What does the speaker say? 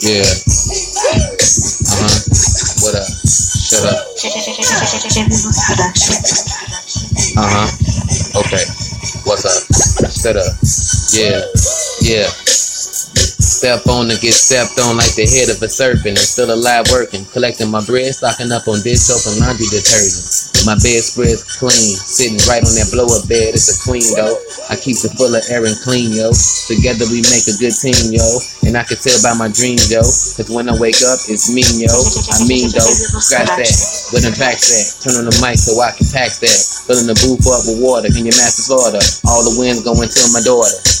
Yeah. Uh huh. What up? Shut up. Uh huh. Okay. What's up? Shut up. Yeah. Yeah. Step on and get stepped on like the head of a serpent. I'm still alive working, collecting my bread, stocking up on dish soap and laundry detergent. My bedspread's clean, sitting right on that blow up bed. It's a queen though. I keep it full of air and clean, yo. Together we make a good team, yo. And I can tell by my dreams, yo. Cause when I wake up, it's mean, yo. I mean, though. Scratch that. With them packs that. Turn on the mic so I can tax that. Filling the booth up with water. Can your master's order? All the winds going to my daughter.